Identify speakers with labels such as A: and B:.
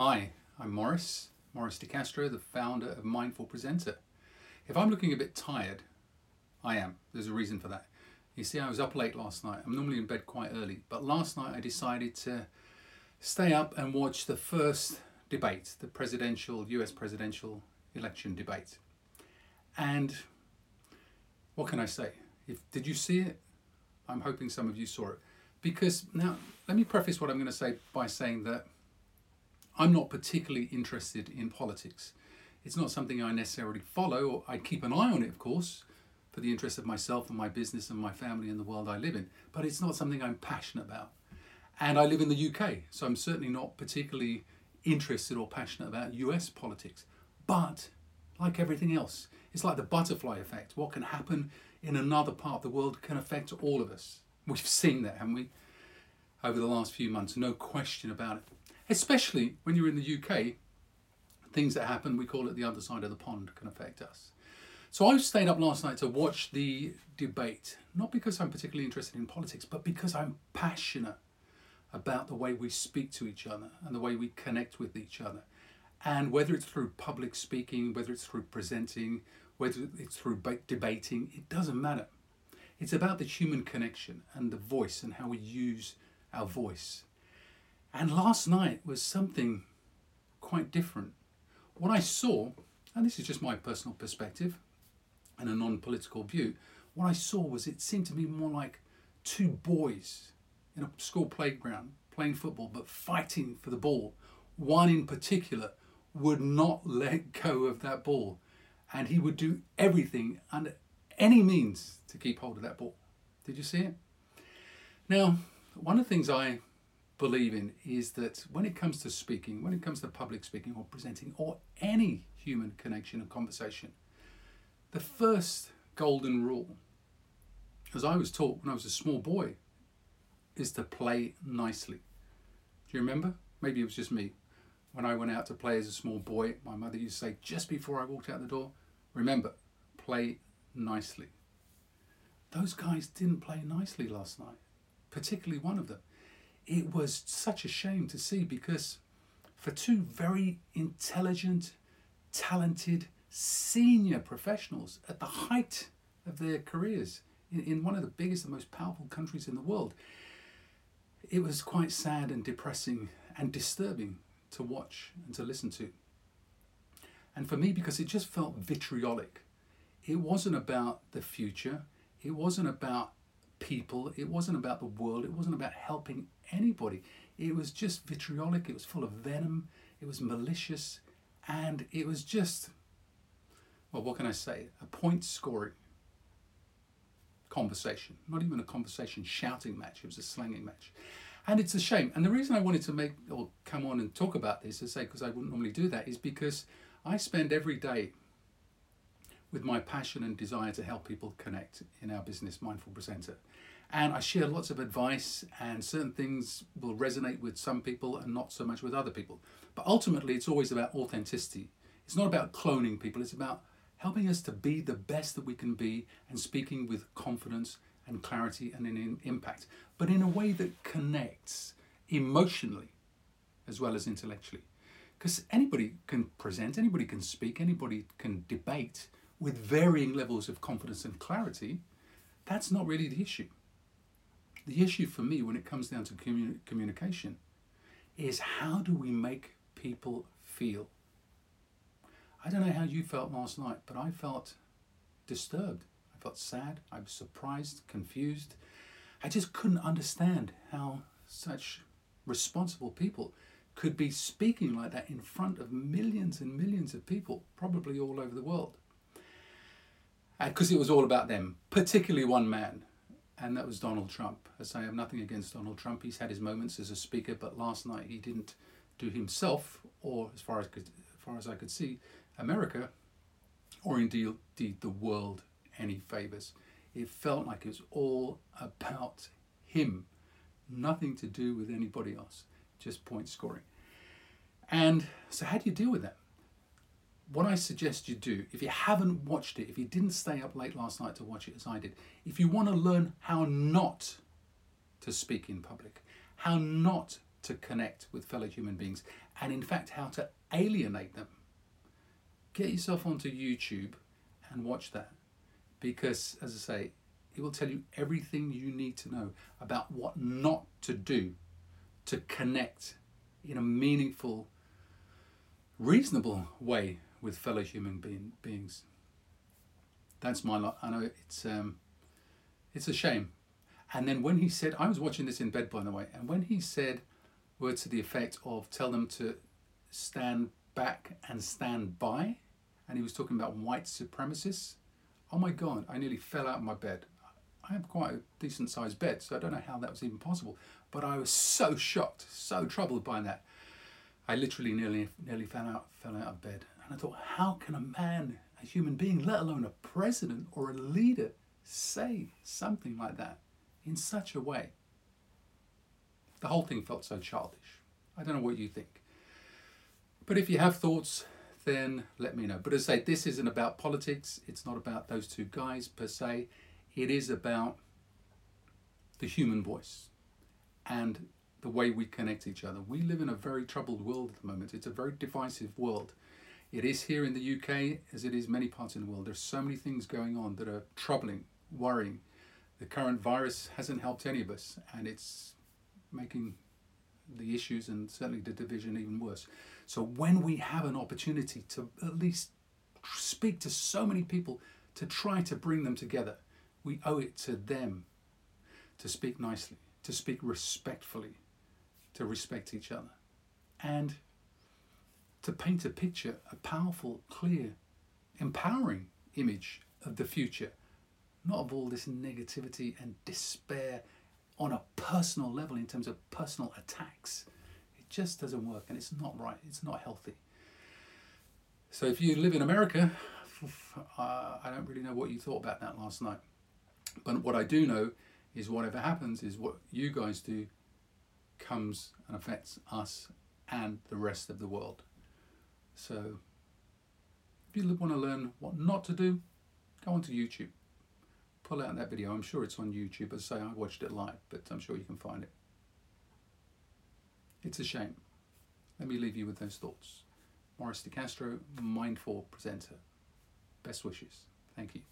A: Hi, I'm Maurice, Maurice DeCastro, the founder of Mindful Presenter. If I'm looking a bit tired, I am. There's a reason for that. You see, I was up late last night. I'm normally in bed quite early, but last night I decided to stay up and watch the first debate, the presidential, US presidential election debate. And what can I say? If, did you see it? I'm hoping some of you saw it. Because now, let me preface what I'm going to say by saying that I'm not particularly interested in politics. It's not something I necessarily follow. I keep an eye on it, of course, for the interest of myself and my business and my family and the world I live in. But it's not something I'm passionate about. And I live in the UK, so I'm certainly not particularly interested or passionate about US politics. But like everything else, it's like the butterfly effect. What can happen in another part of the world can affect all of us. We've seen that, haven't we, over the last few months, no question about it. Especially when you're in the UK, things that happen, we call it the other side of the pond, can affect us. So I stayed up last night to watch the debate, not because I'm particularly interested in politics, but because I'm passionate about the way we speak to each other and the way we connect with each other. And whether it's through public speaking, whether it's through presenting, whether it's through debating, it doesn't matter. It's about the human connection and the voice and how we use our voice. And last night was something quite different. What I saw, and this is just my personal perspective and a non political view, what I saw was it seemed to be more like two boys in a school playground playing football but fighting for the ball. One in particular would not let go of that ball and he would do everything under any means to keep hold of that ball. Did you see it? Now, one of the things I believe in is that when it comes to speaking, when it comes to public speaking or presenting or any human connection and conversation, the first golden rule, as I was taught when I was a small boy, is to play nicely. Do you remember? Maybe it was just me. When I went out to play as a small boy, my mother used to say just before I walked out the door, remember, play nicely. Those guys didn't play nicely last night, particularly one of them. It was such a shame to see because for two very intelligent, talented, senior professionals at the height of their careers in, in one of the biggest and most powerful countries in the world, it was quite sad and depressing and disturbing to watch and to listen to. And for me, because it just felt vitriolic it wasn't about the future. It wasn't about people. It wasn't about the world. It wasn't about helping anybody. It was just vitriolic. It was full of venom. It was malicious. And it was just, well, what can I say? A point scoring conversation. Not even a conversation shouting match. It was a slanging match. And it's a shame. And the reason I wanted to make or come on and talk about this, is say, because I wouldn't normally do that, is because I spend every day with my passion and desire to help people connect in our business, Mindful Presenter. And I share lots of advice, and certain things will resonate with some people and not so much with other people. But ultimately, it's always about authenticity. It's not about cloning people, it's about helping us to be the best that we can be and speaking with confidence and clarity and an impact, but in a way that connects emotionally as well as intellectually. Because anybody can present, anybody can speak, anybody can debate, with varying levels of confidence and clarity, that's not really the issue. The issue for me when it comes down to communi- communication is how do we make people feel? I don't know how you felt last night, but I felt disturbed. I felt sad. I was surprised, confused. I just couldn't understand how such responsible people could be speaking like that in front of millions and millions of people, probably all over the world Uh, because it was all about them, particularly one man, and that was Donald Trump. As I have nothing against Donald Trump, he's had his moments as a speaker, but last night he didn't do himself, or as far as, could, as far as I could see, America, or indeed, indeed the world, any favors. It felt like it was all about him, nothing to do with anybody else, just point scoring. And so, how do you deal with that? What I suggest you do, if you haven't watched it, if you didn't stay up late last night to watch it as I did, if you want to learn how not to speak in public, how not to connect with fellow human beings and, in fact, how to alienate them. Get yourself onto YouTube and watch that because, as I say, it will tell you everything you need to know about what not to do to connect in a meaningful, reasonable way with fellow human being, beings. That's my lot. I know it's um, it's a shame. And then when he said, I was watching this in bed by the way, and when he said words to the effect of tell them to stand back and stand by, and he was talking about white supremacists. Oh my God, I nearly fell out of my bed. I have quite a decent sized bed, so I don't know how that was even possible. But I was so shocked, so troubled by that. I literally nearly nearly fell out fell out of bed. And I thought, how can a man, a human being, let alone a president or a leader, say something like that in such a way? The whole thing felt so childish. I don't know what you think. But if you have thoughts, then let me know. But as I say, this isn't about politics. It's not about those two guys per se. It is about the human voice and the way we connect each other. We live in a very troubled world at the moment. It's a very divisive world. It is here in the UK as it is many parts in the world. There's so many things going on that are troubling, worrying. The current virus hasn't helped any of us and it's making the issues and certainly the division even worse. So when we have an opportunity to at least speak to so many people to try to bring them together, we owe it to them to speak nicely, to speak respectfully, to respect each other, and to paint a picture, a powerful, clear, empowering image of the future, not of all this negativity and despair on a personal level in terms of personal attacks. It just doesn't work and it's not right, it's not healthy. So if you live in America, uh, I don't really know what you thought about that last night. But what I do know is whatever happens is what you guys do comes and affects us and the rest of the world. So if you want to learn what not to do, go onto YouTube. Pull out that video. I'm sure it's on YouTube. As I say, I watched it live, but I'm sure you can find it. It's a shame. Let me leave you with those thoughts. Maurice DeCastro, Mindful Presenter. Best wishes. Thank you.